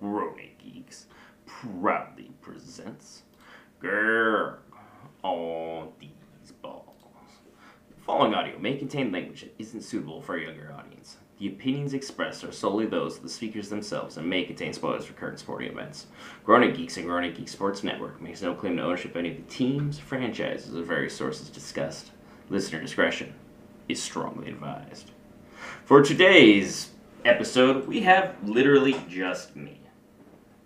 Grown A Geeks proudly presents Grr on these balls. The following audio may contain language that isn't suitable for a younger audience. The opinions expressed are solely those of the speakers themselves and may contain spoilers for current sporting events. Grown A Geeks and Grown A Geeks Sports Network makes no claim to ownership of any of the teams, franchises, or various sources discussed. Listener discretion is strongly advised. For today's episode, we have literally just me.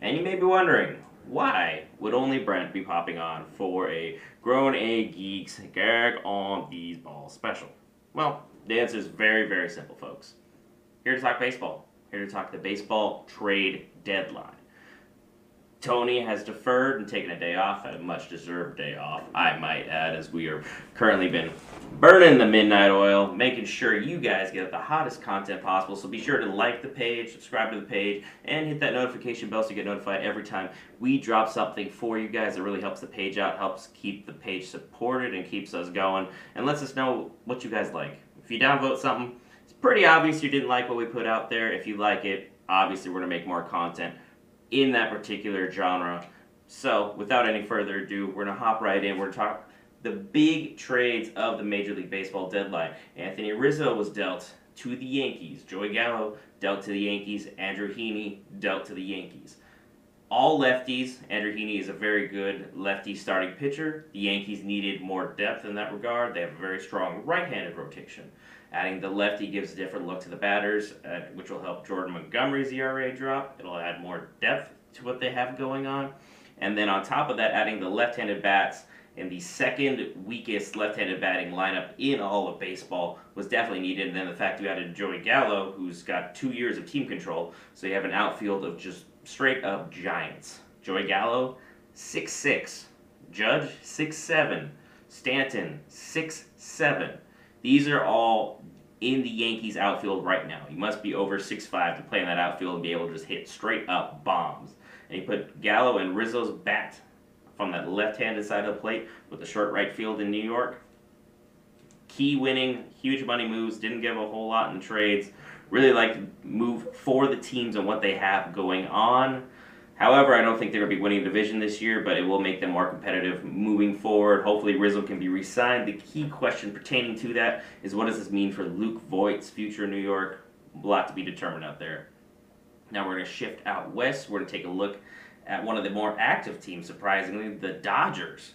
And you may be wondering, why would only Brent be popping on for a Grown A Geeks Gag on These Balls special? Well, the answer is very, very simple, folks. Here to talk baseball. Here to talk the baseball trade deadline. Tony has deferred and taken a day off, a much deserved day off, I might add, as we are currently been burning the midnight oil, making sure you guys get the hottest content possible. So be sure to like the page, subscribe to the page, and hit that notification bell so you get notified every time we drop something for you guys. It really helps the page out, helps keep the page supported, and keeps us going, and lets us know what you guys like. If you downvote something, it's pretty obvious you didn't like what we put out there. If you like it, obviously we're gonna make more content in that particular genre. So, without any further ado, we're to hop right in. We're to talk the big trades of the Major League Baseball deadline. Anthony Rizzo was dealt to the Yankees. Joey Gallo dealt to the Yankees. Andrew Heaney dealt to the Yankees. All lefties. Andrew Heaney is a very good lefty starting pitcher. The Yankees needed more depth in that regard. They have a very strong right-handed rotation. Adding the lefty gives a different look to the batters, uh, which will help Jordan Montgomery's ERA drop. It'll add more depth to what they have going on. And then on top of that, adding the left-handed bats in the second weakest left-handed batting lineup in all of baseball was definitely needed. And then the fact you added Joey Gallo, who's got two years of team control, so you have an outfield of just straight up giants. Joey Gallo, six six. Judge, six seven. Stanton, six seven. These are all in the Yankees outfield right now. You must be over 6'5 to play in that outfield and be able to just hit straight up bombs. And you put Gallo and Rizzo's bat from that left-handed side of the plate with the short right field in New York. Key winning, huge money moves, didn't give a whole lot in trades. Really like to move for the teams and what they have going on. However, I don't think they're going to be winning the division this year, but it will make them more competitive moving forward. Hopefully, Rizzo can be re signed. The key question pertaining to that is what does this mean for Luke Voit's future in New York? A lot to be determined out there. Now, we're going to shift out west. We're going to take a look at one of the more active teams, surprisingly, the Dodgers.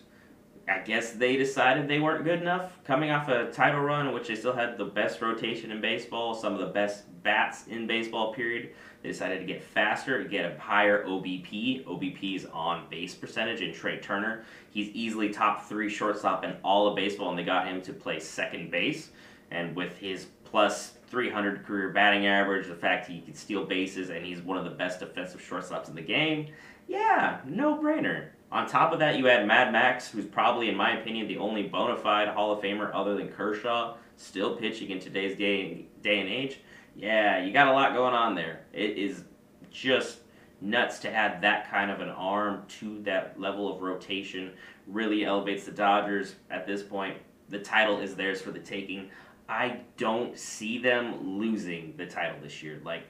I guess they decided they weren't good enough coming off a title run which they still had the best rotation in baseball, some of the best bats in baseball, period. They decided to get faster, get a higher OBP. OBP is on base percentage in Trea Turner. He's easily top three shortstop in all of baseball, and they got him to play second base. And with his plus 300 career batting average, the fact he can steal bases, and he's one of the best defensive shortstops in the game, yeah, no brainer. On top of that, you add Mad Max, who's probably, in my opinion, the only bona fide Hall of Famer other than Kershaw, still pitching in today's day, day and age. Yeah, you got a lot going on there. It is just nuts to add that kind of an arm to that level of rotation. Really elevates the Dodgers at this point. The title is theirs for the taking. I don't see them losing the title this year. Like,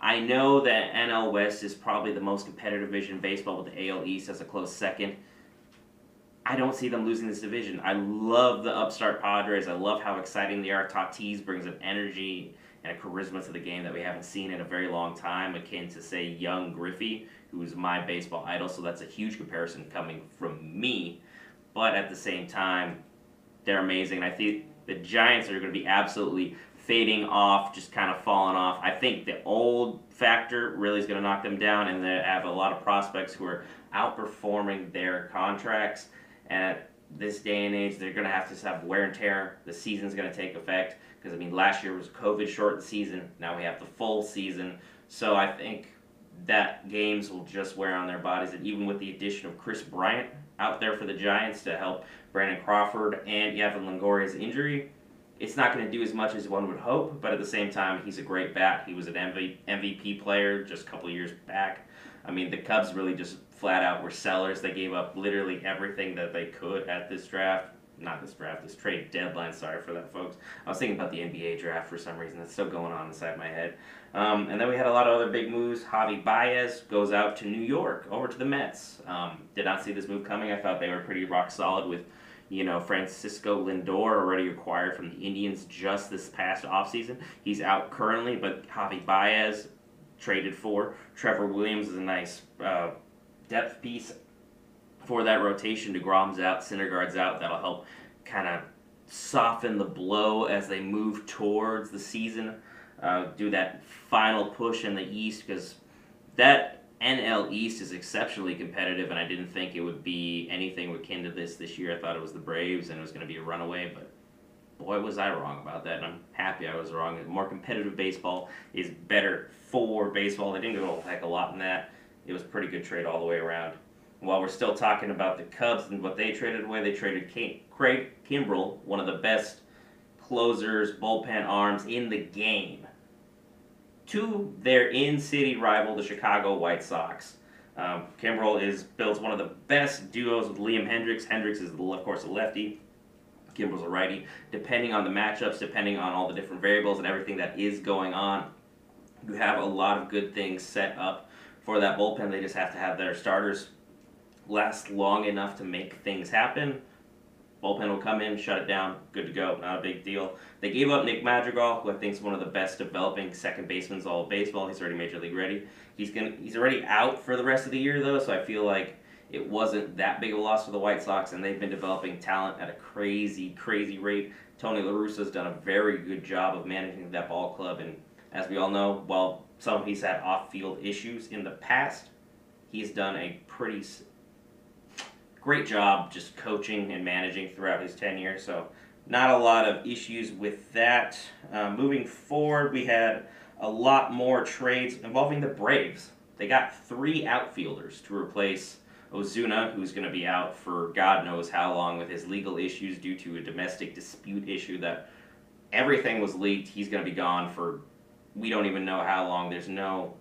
I know that NL West is probably the most competitive division in baseball with the AL East as a close second. I don't see them losing this division. I love the upstart Padres. I love how exciting they are. Tatis brings an energy and a charisma to the game that we haven't seen in a very long time, akin to, say, young Griffey, who is my baseball idol. So that's a huge comparison coming from me. But at the same time, they're amazing. I think the Giants are going to be absolutely fading off, just kind of falling off. I think the old factor really is going to knock them down, and they have a lot of prospects who are outperforming their contracts. And at this day and age, they're going to have to have wear and tear. The season's going to take effect because I mean, last year was a COVID shortened season. Now we have the full season, so I think that games will just wear on their bodies. And even with the addition of Kris Bryant out there for the Giants to help Brandon Crawford and Evan Longoria's injury it's not going to do as much as one would hope, but at the same time, he's a great bat. He was an MVP player just a couple years back. I mean, the Cubs really just flat out were sellers. They gave up literally everything that they could at this draft. Not this draft, this trade deadline. Sorry for that, folks. I was thinking about the NBA draft for some reason. That's still going on inside my head. Um, and then we had a lot of other big moves. Javi Baez goes out to New York, over to the Mets. Um, did not see this move coming. I thought they were pretty rock solid with, you know, Francisco Lindor already acquired from the Indians just this past offseason. He's out currently, but Javi Baez traded for. Trevor Williams is a nice uh, depth piece for that rotation. DeGrom's out, Syndergaard's out. That'll help kind of soften the blow as they move towards the season uh, do that final push in the East because that NL East is exceptionally competitive, and I didn't think it would be anything akin to this this year. I thought it was the Braves and it was going to be a runaway, but boy, was I wrong about that, and I'm happy I was wrong. More competitive baseball is better for baseball. They didn't go a heck a lot in that. It was pretty good trade all the way around. While we're still talking about the Cubs and what they traded away, they traded Craig Kimbrel, one of the best closers, bullpen arms in the game to their in-city rival, the Chicago White Sox. Um, Kimbrel is builds one of the best duos with Liam Hendriks. Hendriks is, of course, a lefty. Kimbrel's a righty. Depending on the matchups, depending on all the different variables and everything that is going on, you have a lot of good things set up for that bullpen. They just have to have their starters last long enough to make things happen. Bullpen will come in, shut it down, good to go, not a big deal. They gave up Nick Madrigal, who I think is one of the best developing second basemen all of baseball. He's already major league ready. He's gonna he's already out for the rest of the year though, so I feel like it wasn't that big of a loss for the White Sox, and they've been developing talent at a crazy, crazy rate. Tony La Russa's done a very good job of managing that ball club, and as we all know, while some of he's had off-field issues in the past, he's done a pretty great job just coaching and managing throughout his tenure. So not a lot of issues with that. Uh, moving forward, we had a lot more trades involving the Braves. They got three outfielders to replace Ozuna, who's going to be out for God knows how long with his legal issues due to a domestic dispute issue that everything was leaked. He's going to be gone for we don't even know how long. There's no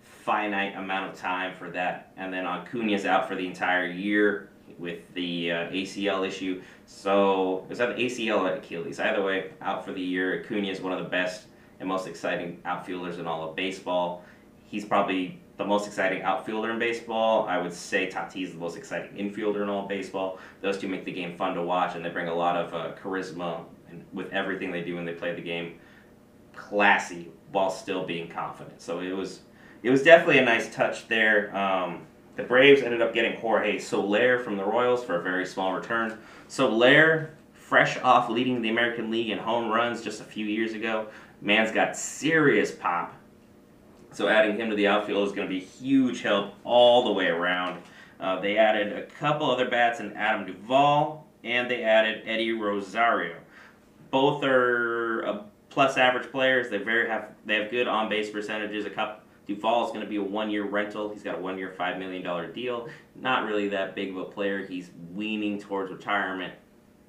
finite amount of time for that. And then Acuna's out for the entire year with the uh, ACL issue. So is that the ACL or Achilles? Either way, out for the year. Acuna is one of the best and most exciting outfielders in all of baseball. He's probably the most exciting outfielder in baseball. I would say Tatis is the most exciting infielder in all of baseball. Those two make the game fun to watch, and they bring a lot of uh, charisma and with everything they do when they play the game. Classy while still being confident. So it was it was definitely a nice touch there. Um, the Braves ended up getting Jorge Soler from the Royals for a very small return. Soler, fresh off leading the American League in home runs just a few years ago, man's got serious pop. So adding him to the outfield is going to be huge help all the way around. Uh, they added a couple other bats in Adam Duvall, and they added Eddie Rosario. Both are uh, plus average players. They very have they have good on base percentages. A couple Duvall is going to be a one-year rental. He's got a one-year, $5 million deal. Not really that big of a player. He's weaning towards retirement.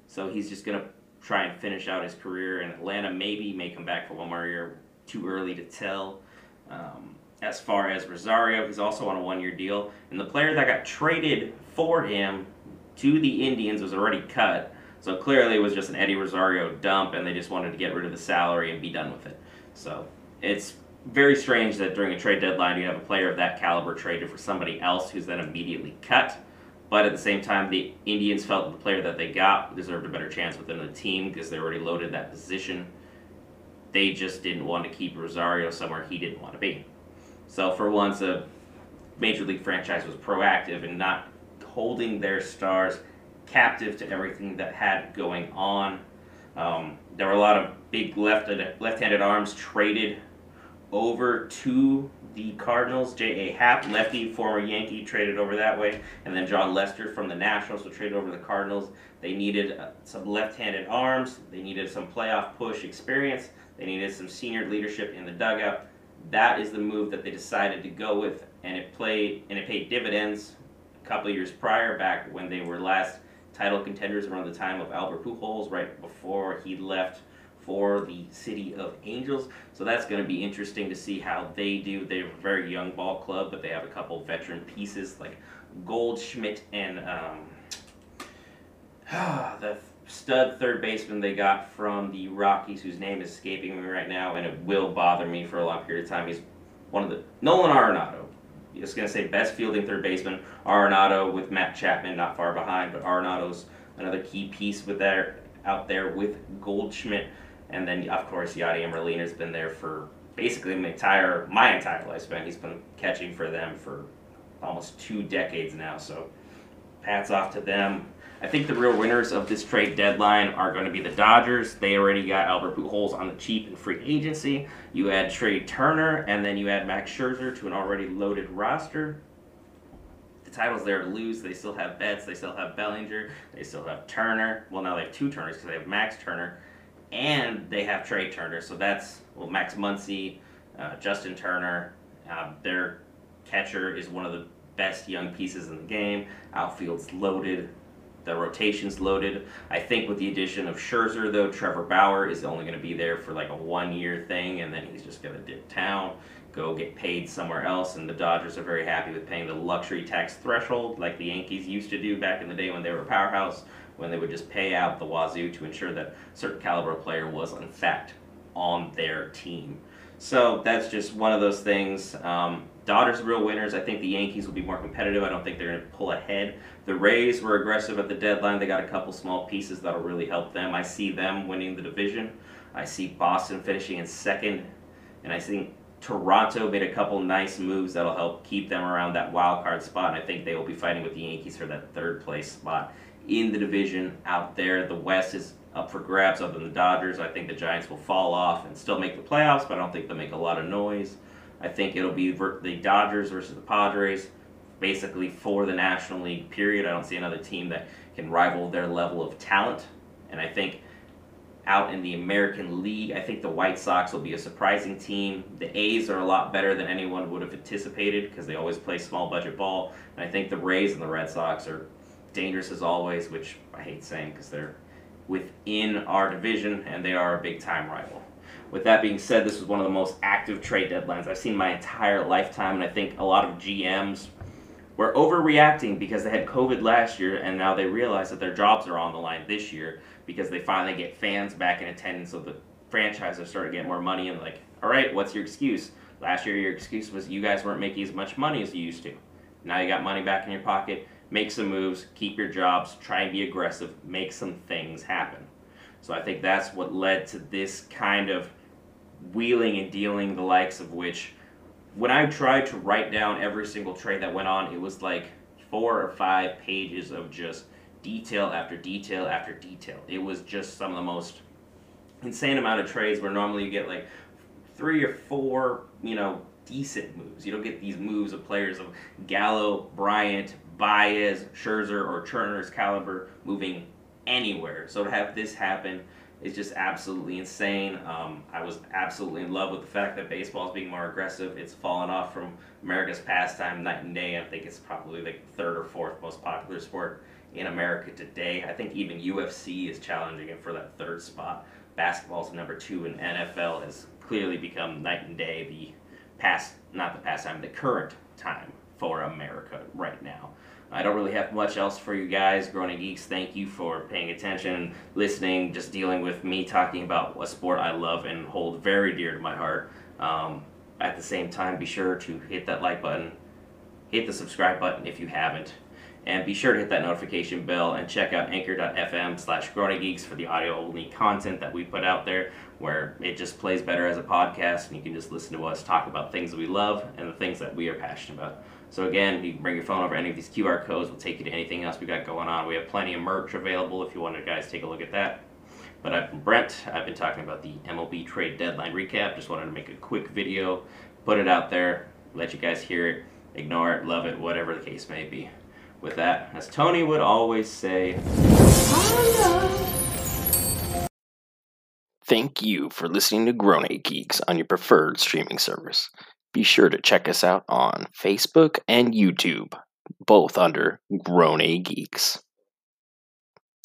So he's just going to try and finish out his career in Atlanta. Maybe may come back for one more year. Too early to tell. Um, as far as Rosario, he's also on a one-year deal. And the player that got traded for him to the Indians was already cut. So clearly it was just an Eddie Rosario dump, and they just wanted to get rid of the salary and be done with it. So it's very strange that during a trade deadline you have a player of that caliber traded for somebody else who's then immediately cut. But at the same time, the Indians felt the player that they got deserved a better chance within the team because they already loaded that position. They just didn't want to keep Rosario somewhere he didn't want to be. So for once, a major league franchise was proactive and not holding their stars captive to everything that had going on. Um, there were a lot of big left left-handed arms traded over to the Cardinals. J.A. Happ, lefty, former Yankee, traded over that way. And then Jon Lester from the Nationals was traded over to the Cardinals. They needed uh, some left-handed arms. They needed some playoff push experience. They needed some senior leadership in the dugout. That is the move that they decided to go with, and it played and it paid dividends a couple years prior, back when they were last title contenders around the time of Albert Pujols, right before he left for the City of Angels. So that's going to be interesting to see how they do. They're a very young ball club, but they have a couple veteran pieces like Goldschmidt and um, the stud third baseman they got from the Rockies, whose name is escaping me right now, and it will bother me for a long period of time. He's one of the Nolan Arenado. I was gonna say best fielding third baseman. Arenado with Matt Chapman not far behind, but Arenado's another key piece with that out there with Goldschmidt, and then of course Yadier Molina's been there for basically my entire my entire lifespan. He's been catching for them for almost two decades now. So hats off to them. I think the real winners of this trade deadline are going to be the Dodgers. They already got Albert Pujols on the cheap in free agency. You add Trea Turner, and then you add Max Scherzer to an already loaded roster. The title's there to lose. They still have Betts. They still have Bellinger. They still have Turner. Well, now they have two Turners because they have Max Turner, and they have Trea Turner. So that's well, Max Muncy, uh, Justin Turner. Uh, their catcher is one of the best young pieces in the game. Outfield's loaded. The rotation's loaded. I think with the addition of Scherzer, though, Trevor Bauer is only going to be there for like a one year thing, and then he's just going to dip town, go get paid somewhere else. And the Dodgers are very happy with paying the luxury tax threshold like the Yankees used to do back in the day when they were a powerhouse, when they would just pay out the wazoo to ensure that certain caliber player was, in fact, on their team. So that's just one of those things. Um, Dodgers real winners. I think the Yankees will be more competitive. I don't think they're going to pull ahead. The Rays were aggressive at the deadline. They got a couple small pieces that'll really help them. I see them winning the division. I see Boston finishing in second, and I think Toronto made a couple nice moves that'll help keep them around that wild card spot. And I think they will be fighting with the Yankees for that third place spot in the division out there. The West is up for grabs other than the Dodgers. I think the Giants will fall off and still make the playoffs, but I don't think they'll make a lot of noise. I think it'll be the Dodgers versus the Padres, basically for the National League period. I don't see another team that can rival their level of talent. And I think out in the American League, I think the White Sox will be a surprising team. The A's are a lot better than anyone would have anticipated because they always play small budget ball. And I think the Rays and the Red Sox are dangerous as always, which I hate saying because they're within our division and they are a big time rival. With that being said, this was one of the most active trade deadlines I've seen my entire lifetime, and I think a lot of GMs were overreacting because they had COVID last year, and now they realize that their jobs are on the line this year because they finally get fans back in attendance, so the franchise are starting to get more money, and like, all right, what's your excuse? Last year, your excuse was you guys weren't making as much money as you used to. Now you got money back in your pocket. Make some moves, keep your jobs, try and be aggressive, make some things happen. So I think that's what led to this kind of wheeling and dealing the likes of which when I tried to write down every single trade that went on, it was like four or five pages of just detail after detail after detail. It was just some of the most insane amount of trades where normally you get like three or four, you know, decent moves. You don't get these moves of players of Gallo, Bryant, Baez, Scherzer, or Turner's caliber moving anywhere. So to have this happen is just absolutely insane. Um, I was absolutely in love with the fact that baseball is being more aggressive. It's fallen off from America's pastime night and day. I think it's probably the third or fourth most popular sport in America today. I think even UFC is challenging it for that third spot. Basketball's number two, and NFL has clearly become night and day. The past, not the pastime, the current time for America right now. I don't really have much else for you guys. Grown Geeks, thank you for paying attention, listening, just dealing with me talking about a sport I love and hold very dear to my heart. Um, at the same time, be sure to hit that like button, hit the subscribe button if you haven't, and be sure to hit that notification bell and check out anchor.fm slash Geeks for the audio only content that we put out there where it just plays better as a podcast and you can just listen to us talk about things that we love and the things that we are passionate about. So again, you can bring your phone over any of these QR codes. We'll take you to anything else we got going on. We have plenty of merch available if you want to guys take a look at that. But I've been Brent. I've been talking about the MLB trade deadline recap. Just wanted to make a quick video, put it out there, let you guys hear it, ignore it, love it, whatever the case may be. With that, as Tony would always say, Thank you for listening to Grown Geeks on your preferred streaming service. Be sure to check us out on Facebook and YouTube, both under Grown A Geeks.